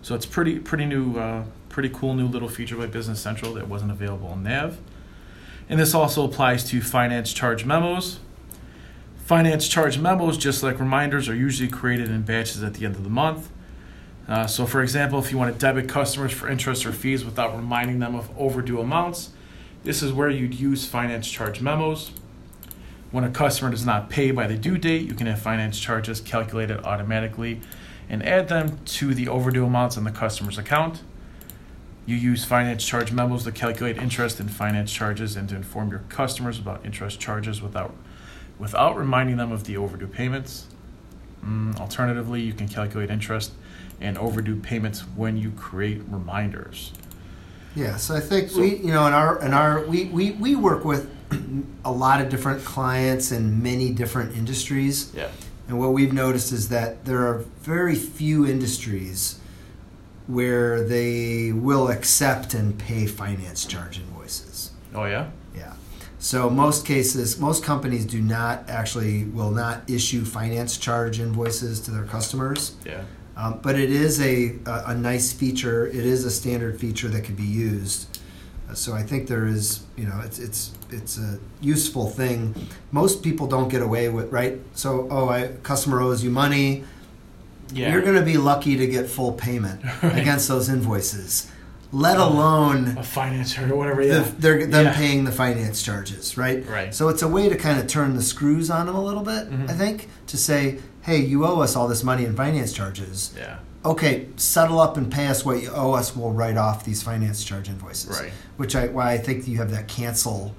So it's pretty pretty new, uh, pretty cool new little feature by Business Central that wasn't available in Nav. And this also applies to finance charge memos. Finance charge memos, just like reminders, are usually created in batches at the end of the month. Uh, so, for example, if you want to debit customers for interest or fees without reminding them of overdue amounts, this is where you'd use finance charge memos. When a customer does not pay by the due date, you can have finance charges calculated automatically and add them to the overdue amounts on the customer's account. You use finance charge memos to calculate interest and finance charges and to inform your customers about interest charges without without reminding them of the overdue payments. Mm, alternatively, you can calculate interest and overdue payments when you create reminders. Yeah, so I think we, you know, in our in our we we, we work with a lot of different clients in many different industries. Yeah. And what we've noticed is that there are very few industries where they will accept and pay finance charge invoices. Oh yeah. So most cases, most companies do not actually will not issue finance charge invoices to their customers. Yeah. Um, but it is a, a, a nice feature. It is a standard feature that can be used. Uh, So I think there is, you know, it's it's it's a useful thing. Most people don't get away with right. So oh, I customer owes you money. Yeah. You're going to be lucky to get full payment Right. against those invoices, let Oh. alone a finance or whatever. the, they're them Yeah. paying the finance charges, right? Right. So it's a way to kind of turn the screws on them a little bit. Mhm. I think to say, hey, you owe us all this money in finance charges. Yeah. Okay, settle up and pay us what you owe us. We'll write off these finance charge invoices. Right. Which I why I think you have that cancel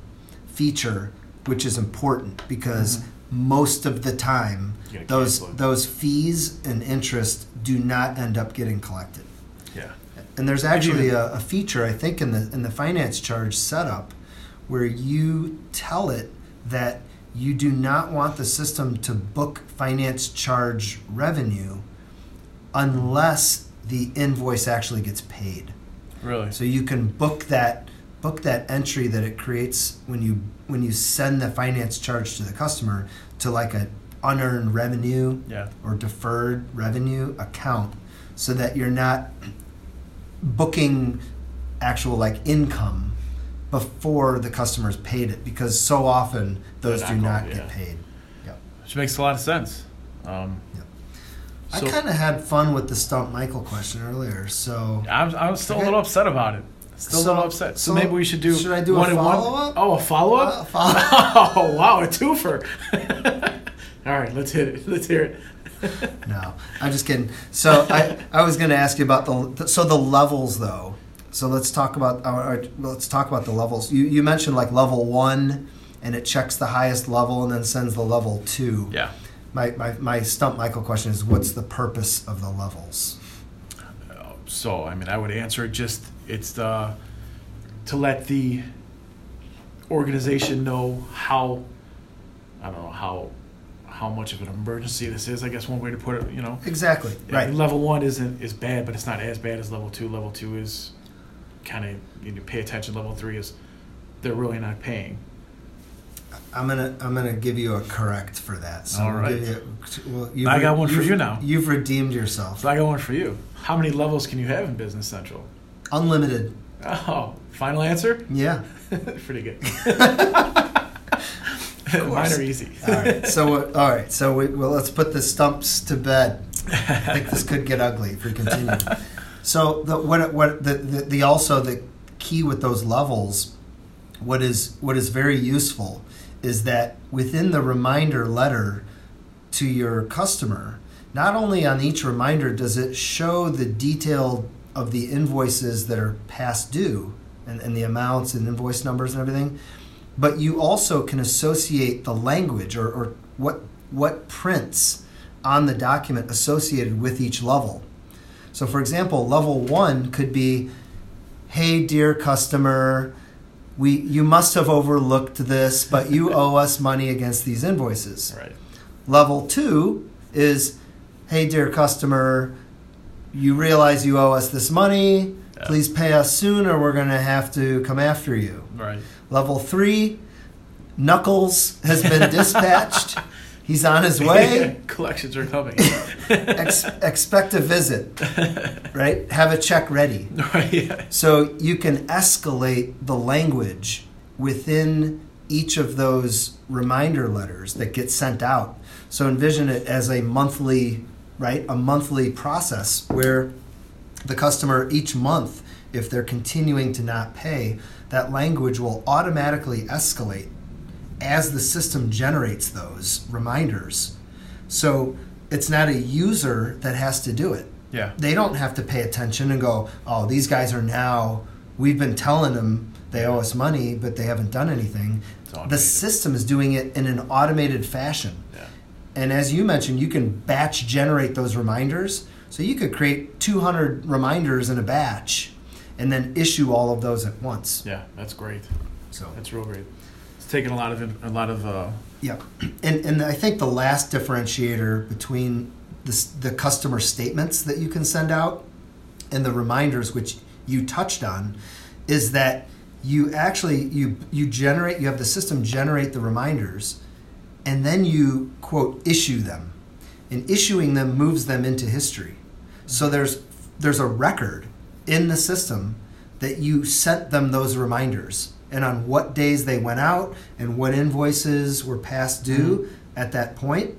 feature, which is important because Mhm. most of the time those those fees and interest do not end up getting collected. And there's actually a, a feature I think in the in the finance charge setup where you tell it that you do not want the system to book finance charge revenue unless the invoice actually gets paid. Really. So you can book that book that entry that it creates when you when you send the finance charge to the customer to like a unearned revenue Yeah. or deferred revenue account so that you're not booking actual like income before the customer's paid it because so often those They're do not not going- get yeah. paid. Which makes a lot of sense. Um, I So- kind of had fun with the Stump Michael question earlier, so I was, I'm still Okay. a little upset about it. Still So- a little upset. So, so maybe we should do. should I do a one and one? follow-up? Oh, a follow Uh, up. follow- oh wow, a twofer. All right, let's hit it. Let's hear it. no, I'm just kidding. So I, I was going to ask you about the so the levels though. So let's talk about right, let's talk about the levels. You you mentioned like level one, and it checks the highest level and then sends the level two. Yeah. My, my, my stump Michael question is what's the purpose of the levels? So I mean, I would answer it just it's the to let the organization know how I don't know how how much of an emergency this is. I guess one way to put it, you know. Exactly. Right. level one isn't is bad, but it's not as bad as level two. Level two is kind of you know, pay attention. Level three is they're really not paying. I'm gonna I'm gonna give you a correct for that. So All give you- well, I got one for you now. You've redeemed yourself. So I got one for you. How many levels can you have in Business Central? Unlimited. Oh, final answer? Yeah. Pretty good. Mine are easy. All right. So uh, all right. So we, well, let's put the stumps to bed. I think this could get ugly if we continue. So the what what the, the the also the key with those levels, what is what is very useful, is that within the reminder letter to your customer, not only on each reminder does it show the detail of the invoices that are past due and, and the amounts and invoice numbers and everything, but you also can associate the language or, or what what prints on the document associated with each level. So, for example, level one could be, "Hey, dear customer, we you must have overlooked this, but you owe us money against these invoices." Right. Level two is, "Hey, dear customer, you realize you owe us this money. Yeah. Please pay us soon, or we're going to have to come after you." Right. Level three, Knuckles has been dispatched. He's on his way. Collections are coming. Ex- expect a visit, right? Have a check ready. right. Yeah. So you can escalate the language within each of those reminder letters that get sent out. So envision it as a monthly, right? A monthly process where the customer each month, if they're continuing to not pay, that language will automatically escalate as the system generates those reminders. So it's not a user that has to do it Yeah. they don't have to pay attention and go, oh, these guys are now, we've been telling them they owe us money, but they haven't done anything. The system is doing it in an automated fashion. Yeah. And as you mentioned, you can batch generate those reminders. So you could create 200 reminders in a batch and then issue all of those at once. Yeah. That's great. So, That's real great. It's taken a lot of a lot of uh, yeah. And, and I think the last differentiator between the, the customer statements that you can send out and the reminders which you touched on is that you actually you you generate you have the system generate the reminders and then you quote issue them and issuing them moves them into history so there's there's a record in the system that you sent them those reminders and on what days they went out and what invoices were past due at that point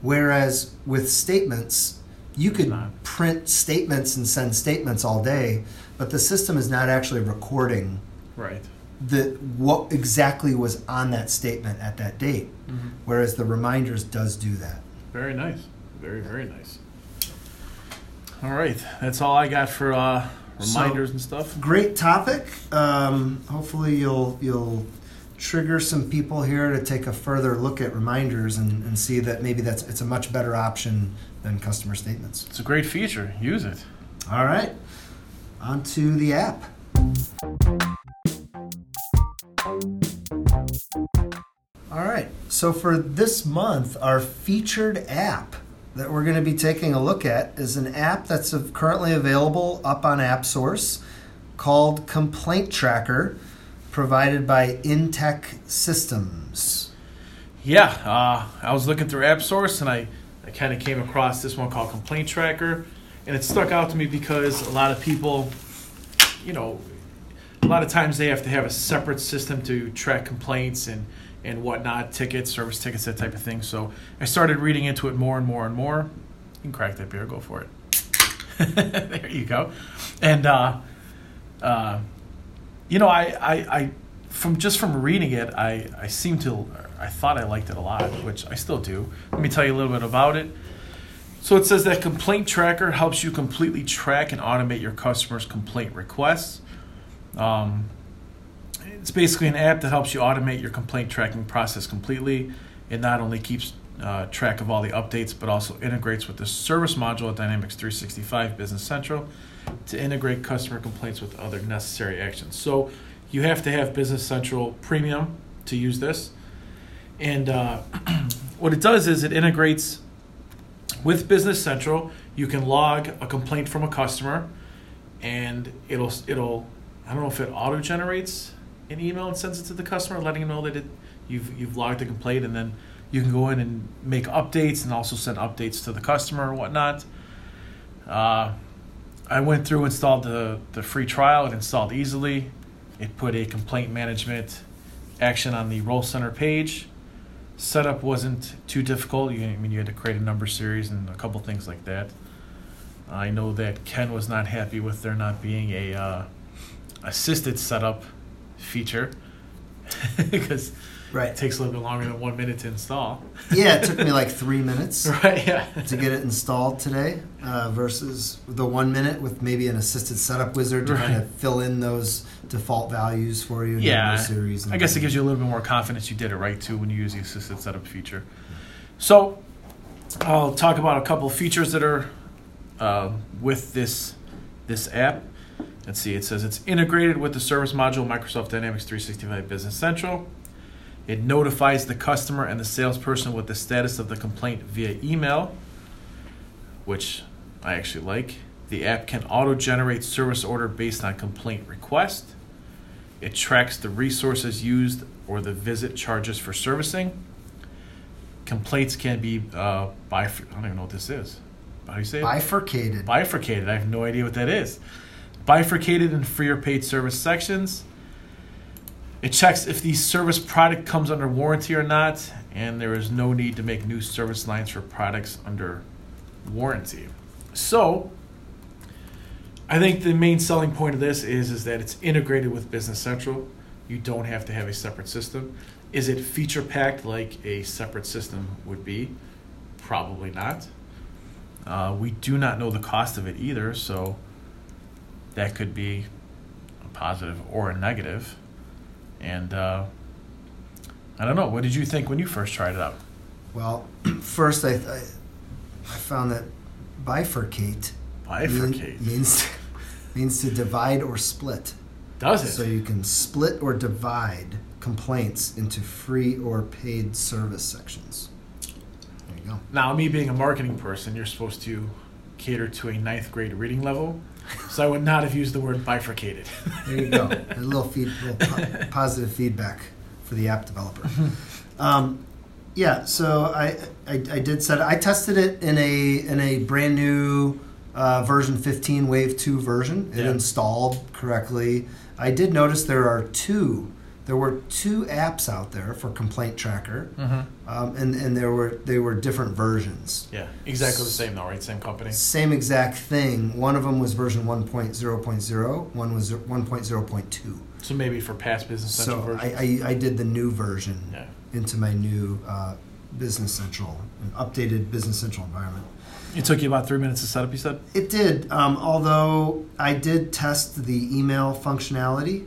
whereas with statements you could print statements and send statements all day but the system is not actually recording right. the what exactly was on that statement at that date Mm-hmm. whereas the reminders does do that Very nice. Very very nice. All right. That's all I got for uh, So- reminders and stuff. great topic um, hopefully you'll you'll trigger some people here to take a further look at reminders and, and see that maybe that's it's a much better option than customer statements It's a great feature. Use it. all right on to the app all right so for this month our featured app that we're going to be taking a look at is an app that's currently available up on app source called complaint tracker provided by intech systems. Yeah, uh, I was looking through App Source and I, I kind of came across this one called Complaint Tracker, and it stuck out to me because a lot of people, you know, a lot of times they have to have a separate system to track complaints and and whatnot, tickets, service tickets, that type of thing. So I started reading into it more and more and more. You can crack that beer, go for it. there you go. And uh, uh, you know, I, I, I from just from reading it, I, I seem to I thought I liked it a lot, which I still do. Let me tell you a little bit about it. So it says that Complaint Tracker helps you completely track and automate your customers' complaint requests. Um, it's basically an app that helps you automate your complaint tracking process completely. It not only keeps uh, track of all the updates, but also integrates with the service module at Dynamics 365 Business Central to integrate customer complaints with other necessary actions. So you have to have Business Central Premium to use this. And uh, what it does is it integrates with Business Central. You can log a complaint from a customer, and it'll it'll I don't know if it auto generates an email and sends it to the customer, letting them know that it you've you've logged a complaint, and then you can go in and make updates and also send updates to the customer or whatnot. Uh, I went through installed the the free trial. It installed easily. It put a complaint management action on the Role Center page. Setup wasn't too difficult. You, I mean, you had to create a number series and a couple things like that. I know that Ken was not happy with there not being a uh, assisted setup feature because it right takes a little bit longer than one minute to install. yeah it took me like three minutes Right? Yeah. to get it installed today uh, versus the one minute with maybe an assisted setup wizard to kind of fill in those default values for you. Yeah, series. I guess it gives you a little bit more confidence you did it right too when you use the assisted setup feature. So, I'll talk about a couple features that are uh, with this this app. Let's see. It says it's integrated with the service module Microsoft Dynamics 365 Business Central. It notifies the customer and the salesperson with the status of the complaint via email. which I actually like. The app can auto generate service order based on complaint request. It tracks the resources used or the visit charges for servicing. Complaints can be uh, bifur- I don't even know what this is. How do you say it? Bifurcated. Bifurcated. I have no idea what that is. Bifurcated in free or paid service sections. It checks if the service product comes under warranty or not, and there is no need to make new service lines for products under warranty. So, I think the main selling point of this is is that it's integrated with Business Central. You don't have to have a separate system. Is it feature packed like a separate system would be? Probably not. Uh, we do not know the cost of it either, so that could be a positive or a negative. And uh, I don't know. What did you think when you first tried it out? Well, first I, I, I found that bifurcate, Bifurcate. means means to divide or split. Does it? So you can split or divide complaints into free or paid service sections. There you go. Now, me being a marketing person, you're supposed to cater to a ninth grade reading level. So I would not have used the word bifurcated. There you go. a little, feed, little po- positive feedback for the app developer. Um, yeah, so I, I I did set. I tested it in a in a brand new uh, version 15 Wave 2 version. It Yeah. installed correctly. I did notice there are two. There were two apps out there for Complaint Tracker, Mm-hmm. um, and and there were they were different versions. Yeah, exactly the same though, right? Same company. Same exact thing. One of them was version 1.0.0. One was 1.0.2. So maybe for past Business Central So. I, I, I did the new version yeah. into my new uh, Business Central, an updated Business Central environment. It took you about three minutes to set up. You said. It did, um, although I did test the email functionality,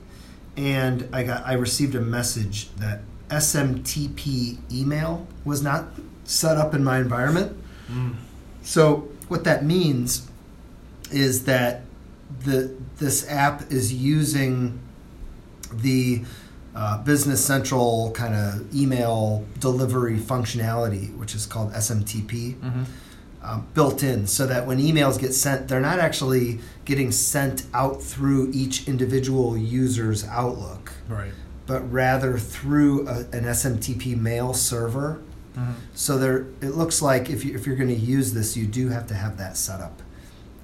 and I got I received a message that SMTP email was not set up in my environment. Mm. So what that means is that the this app is using the uh, Business Central kind of email delivery functionality, which is called SMTP, Mm-hmm. Um, built in, so that when emails get sent, they're not actually getting sent out through each individual user's Outlook, Right. but rather through a, an SMTP mail server. Mm-hmm. So there, it looks like if you if you're going to use this, you do have to have that set up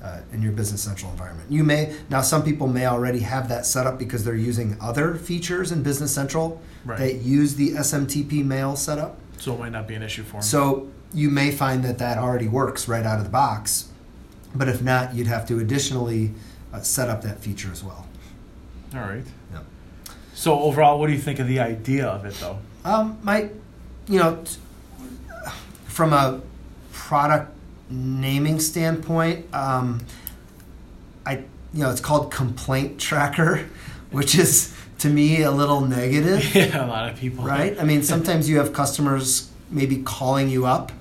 uh, in your Business Central environment. You may now some people may already have that set up because they're using other features in Business Central Right. that use the SMTP mail setup. So it might not be an issue for them. So you may find that that already works right out of the box, but if not, you'd have to additionally uh, set up that feature as well. All right. Yep. So overall, what do you think of the idea of it, though? Um, my, you know, t- from a product naming standpoint, um, I, you know, it's called complaint tracker, which is to me a little negative, yeah, a lot of people. right? I mean, sometimes you have customers maybe calling you up.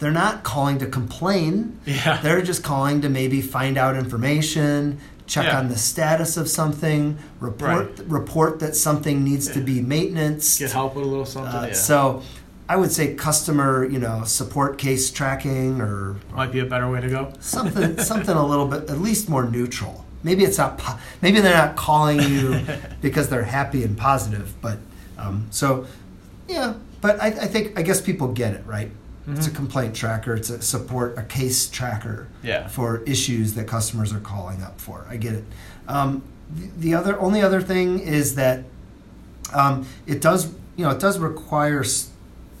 They're not calling to complain. Yeah. They're just calling to maybe find out information, check Yeah. on the status of something, report report that something needs to be maintenance. Get help with a little something. Uh, yeah. So I would say customer, you know, support case tracking or might be a better way to go. something something a little bit at least more neutral. Maybe it's not po- maybe they're not calling you because they're happy and positive, but um, so yeah, but I, I think I guess people get it, right? It's a Mhm. complaint tracker, it's a support a case tracker Yeah. for issues that customers are calling up for. I get it. Um, the, the other only other thing is that um, it does you know it does require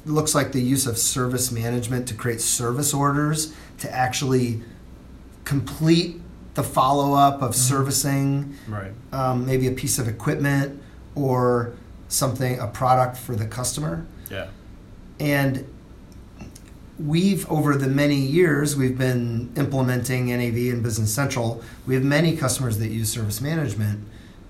looks like the use of service management to create service orders to actually complete the follow up of servicing Right. um, maybe a piece of equipment or something a product for the customer Yeah. and we've over the many years we've been implementing nav and business central we have many customers that use service management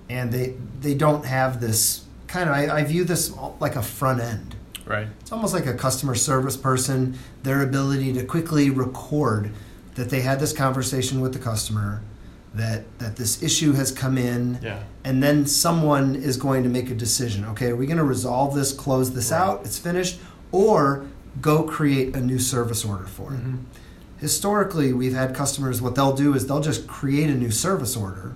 and they they don't have this kind of i, I view this like a front end Right. it's almost like a customer service person their ability to quickly record that they had this conversation with the customer that that this issue has come in Yeah. and then someone is going to make a decision okay are we going to resolve this close this Right. out it's finished or go create a new service order for it Mhm. historically we've had customers what they'll do is they'll just create a new service order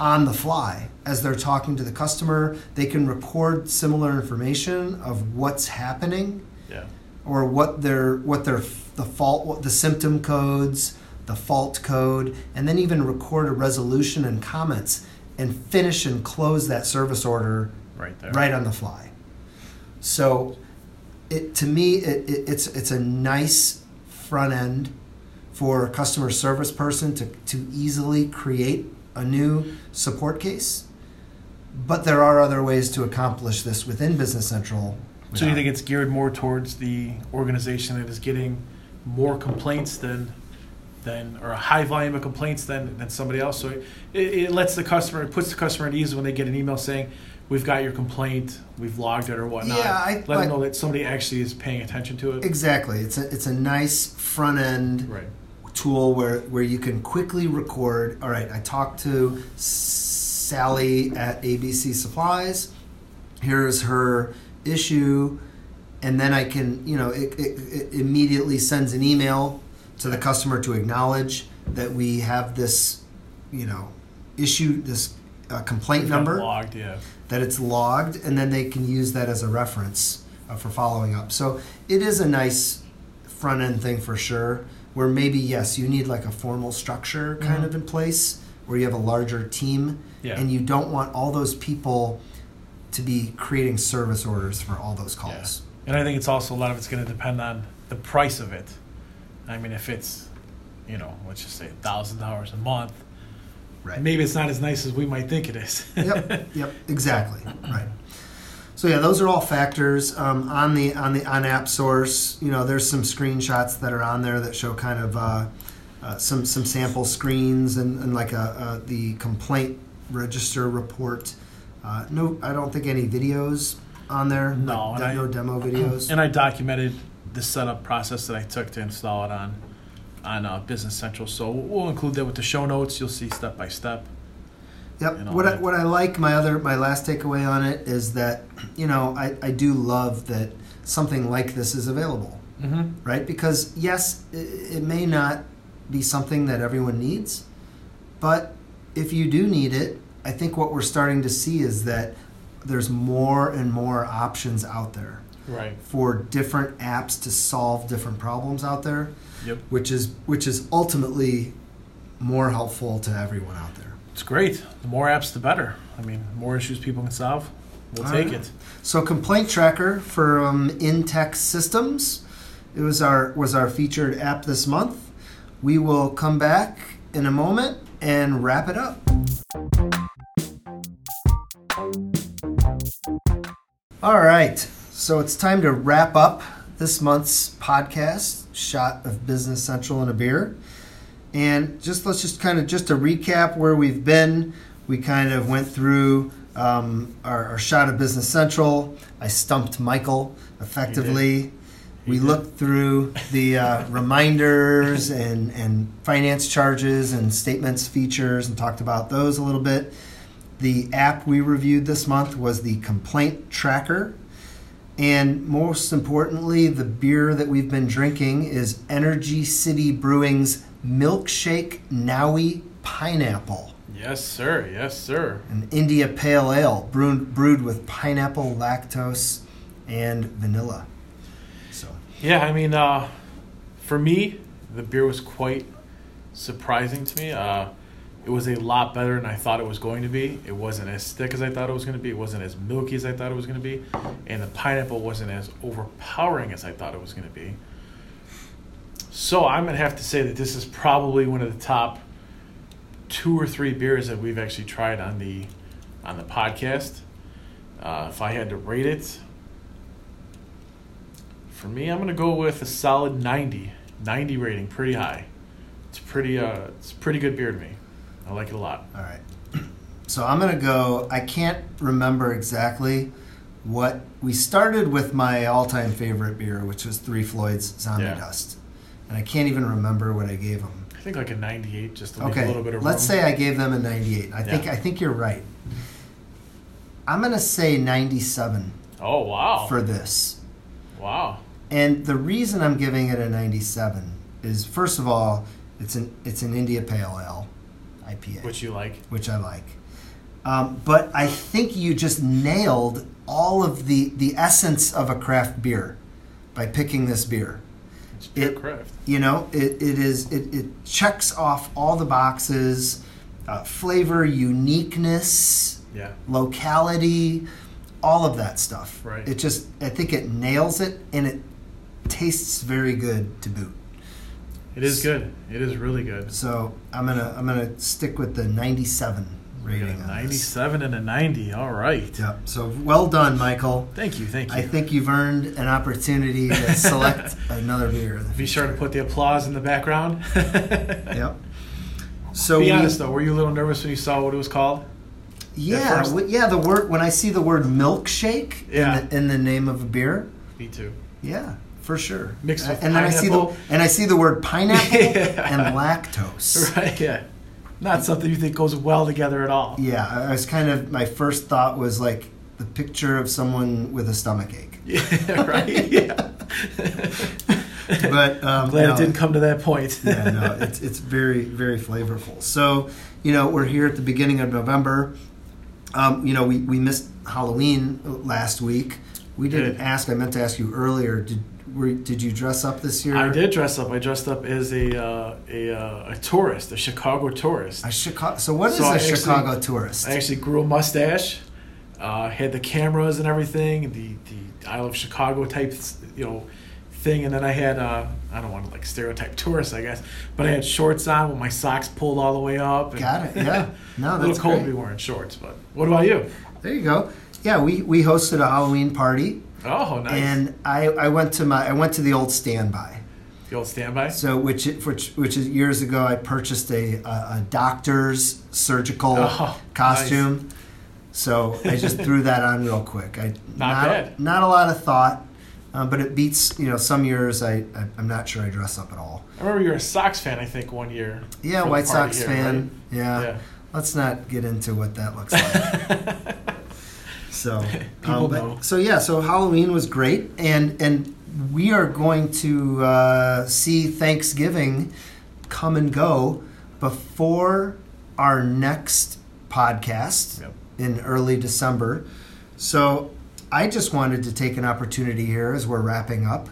on the fly as they're talking to the customer they can record similar information of what's happening Yeah. or what their what their the fault what the symptom codes the fault code and then even record a resolution and comments and finish and close that service order Right there. right on the fly so it to me it, it, it's it's a nice front end for a customer service person to, to easily create a new support case but there are other ways to accomplish this within business central So you think it's geared more towards the organization that is getting more complaints than, than or a high volume of complaints than, than somebody else? So it, it lets the customer, it puts the customer at ease when they get an email saying, "We've got your complaint, we've logged it or whatnot." Yeah, I- let them know that somebody actually is paying attention to it. Exactly. It's a it's a nice front end Right. tool where where you can quickly record. All right, I talked to Sally at ABC Supplies. Here's her issue, and then I can you know it, it, it immediately sends an email to the customer to acknowledge that we have this you know issue this uh, complaint number logged. Yeah. That it's logged, and then they can use that as a reference uh, for following up. So it is a nice front end thing for sure. Where maybe yes, you need like a formal structure kind Mhm. of in place, where you have a larger team, Yeah. and you don't want all those people to be creating service orders for all those Yeah. calls. And I think it's also a lot of it's going to depend on the price of it. I mean, if it's, you know, let's just say thousand dollars a month, Right. maybe it's not as nice as we might think it is. yep, yep, exactly. Right. So yeah, those are all factors um, on the on the on App Source. You know, there's some screenshots that are on there that show kind of uh, uh, some some sample screens and, and like a, a the complaint register report. Uh, no, I don't think any videos on there. No, like, and I- no demo videos. and I documented the setup process that I took to install it on on uh, Business Central. So we'll include that with the show notes. You'll see step by step. Yep. What I, what I like, my other, my last takeaway on it is that, you know, I, I do love that something like this is available, Mm-hmm. right? Because yes, it, it may not be something that everyone needs, but if you do need it, I think what we're starting to see is that there's more and more options out there Right. for different apps to solve different problems out there, Yep. which is which is ultimately more helpful to everyone out there. It's great. The more apps, the better. I mean, more issues people can solve, we'll All take right. it. So complaint tracker from Intech Systems. It was our was our featured app this month. We will come back in a moment and wrap it up. All right. So it's time to wrap up this month's podcast, Shot of Business Central and a Beer. And just let's just kind of just to recap where we've been. We kind of went through um, our, our shot of Business Central. I stumped Michael effectively. We did. looked through the uh, reminders and, and finance charges and statements features and talked about those a little bit. The app we reviewed this month was the Complaint Tracker. And most importantly, the beer that we've been drinking is Energy City Brewing's Milkshake Nowie Pineapple, Yes, sir. Yes, sir. an India Pale Ale brewed, brewed with pineapple, lactose, and vanilla. So, Yeah, I mean, uh, for me, the beer was quite surprising to me. Uh, it was a lot better than I thought it was going to be. It wasn't as thick as I thought it was going to be. It wasn't as milky as I thought it was going to be, and the pineapple wasn't as overpowering as I thought it was going to be. So I'm gonna have to say that this is probably one of the top two or three beers that we've actually tried on the on the podcast. Uh, if I had to rate it, for me, I'm gonna go with a solid 90. 90 rating, pretty high. It's pretty uh, it's pretty good beer to me. I like it a lot. all right. So I'm going to go. I can't remember exactly what we started with my all time favorite beer, which was Three Floyd's Zombie Yeah. Dust. And I can't even remember what I gave them. I think like a 98, just to leave a little bit of let's room. say I gave them a 98. I think I think you're right. I'm gonna say 97 Oh wow! for this, wow. and the reason I'm giving it a 97 is first of all, it's an it's an India Pale Ale IPA, Which you like? which I like. Um, but I think you just nailed all of the the essence of a craft beer by picking this beer. It's pure It- craft. You know, it, it is it, it checks off all the boxes, uh, flavor, uniqueness, Yeah. locality, all of that stuff. Right. It just I think it nails it and it tastes very good to boot. It is good. It is really good. So I'm gonna I'm gonna stick with the 97 rating. a on this. 97 and a 90. All right. Yep. So well done, Michael. Thank you. Thank you. I think you've earned an opportunity to select another beer. Be sure to put the applause in the background. Yep. So Be we- honest though, were you a little nervous when you saw what it was called? Yeah, w- yeah. The word when I see the word milkshake Yeah. in, the, in the name of a beer, Me too. yeah, for sure. Mixed with and then I see the and I see the word pineapple and lactose. Right. Yeah. Not something you think goes well together at all. Yeah, I was kind of my first thought was like the picture of someone with a stomach ache. Yeah. Right. Yeah. But um, I'm glad no, it didn't come to that point. yeah, no, it's it's very very flavorful. So you know we're here at the beginning of November. Um, you know we, we missed Halloween last week. We didn't Did. ask. I meant to ask you earlier. Did were, did you dress up this year? I did dress up. I dressed up as a uh, a, uh, a tourist, a Chicago tourist. A Chicago. So what is So a I actually- Chicago tourist? I actually grew a mustache, uh, had the cameras and everything, the the Isle of Chicago type, you know, thing, and then I had uh, I don't want to like stereotype tourists, I guess, but I had shorts on with my socks pulled all the way up. and- Got it. Yeah. No, that's a little cold great. to be wearing shorts, but what about you? There you go. Yeah, we, we hosted a Halloween party, Oh, nice. and I, I went to my I went to the old standby. the old standby. So which which which is years ago I purchased a a, a doctor's surgical Oh, costume. So I just threw that on real quick. I Not bad. not a lot of thought, uh, but it beats you know some years I, I I'm not sure I dress up at all. I remember you were a Sox fan, I think, one year. Yeah, White Sox here, fan. Yeah. right? let's not get into what that looks like. So, People um, but- so yeah, so Halloween was great, and and we are going to uh, see Thanksgiving come and go before our next podcast Yep. in early December. So, I just wanted to take an opportunity here as we're wrapping up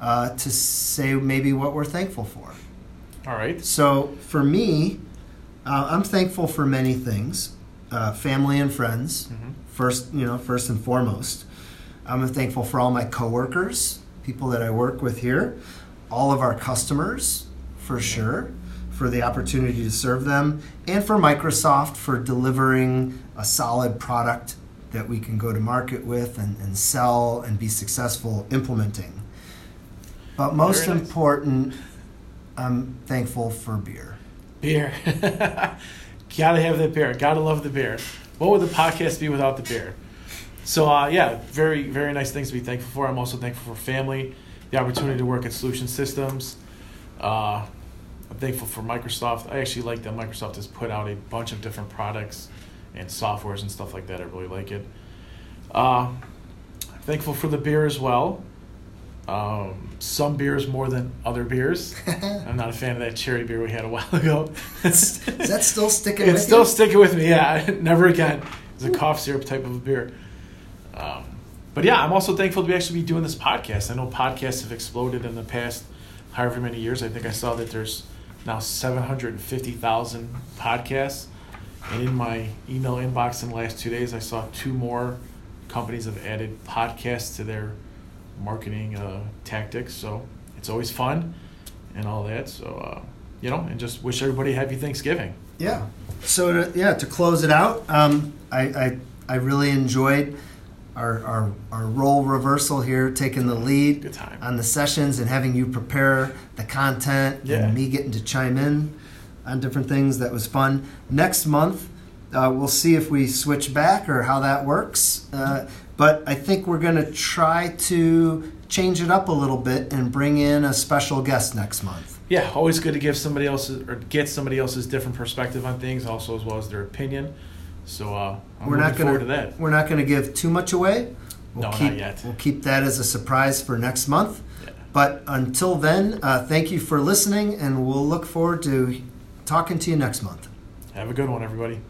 uh, to say maybe what we're thankful for. All right. So for me, uh, I'm thankful for many things, uh, family and friends. Mhm. First, you know, first and foremost, I'm thankful for all my coworkers, people that I work with here, all of our customers, for sure, for the opportunity to serve them, and for Microsoft for delivering a solid product that we can go to market with and, and sell and be successful implementing. But most nice. important, I'm thankful for beer. Beer. Gotta have the beer. Gotta love the beer. What would the podcast be without the beer? So uh, yeah, very very nice things to be thankful for. I'm also thankful for family, the opportunity to work at Solution Systems. Uh, I'm thankful for Microsoft. I actually like that Microsoft has put out a bunch of different products and softwares and stuff like that. I really like it. Uh, thankful for the beer as well. Um, some beers more than other beers. I'm not a fan of that cherry beer we had a while ago. Is that still sticking it's with still you? sticking with me. Yeah, never again. It's a cough syrup type of a beer. Um, but yeah, I'm also thankful to be actually be doing this podcast. I know podcasts have exploded in the past however many years. I think I saw that there's now 750,000 podcasts. And in my email inbox in the last two days, I saw two more companies have added podcasts to their marketing uh, tactics. So it's always fun and all that. So, uh, you know, and just wish everybody a happy Thanksgiving. Yeah. So to, yeah, to close it out, um, I, I I really enjoyed our, our our role reversal here, taking the lead on the sessions and having you prepare the content Yeah. and me getting to chime in on different things. That was fun. Next month, uh, we'll see if we switch back or how that works. Uh, but I think we're going to try to change it up a little bit and bring in a special guest next month. Yeah, always good to give somebody else's or get somebody else's different perspective on things, also as well as their opinion. So uh, I'm we're looking not going forward to that. We're not going to give too much away. We'll No, not keep, yet. We'll keep that as a surprise for next month. Yeah. But until then, uh, thank you for listening, and we'll look forward to talking to you next month. Have a good one, everybody.